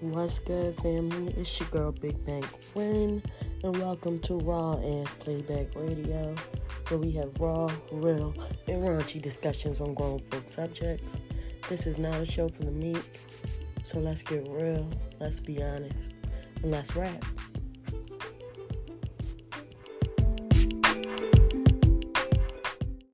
What's good, family? It's your girl Big Bang Quinn, and welcome to Raw and Playback Radio, where we have raw, real, and raunchy discussions on grown folk subjects. This is not a show for the meek, so let's get real, let's be honest, and let's rap.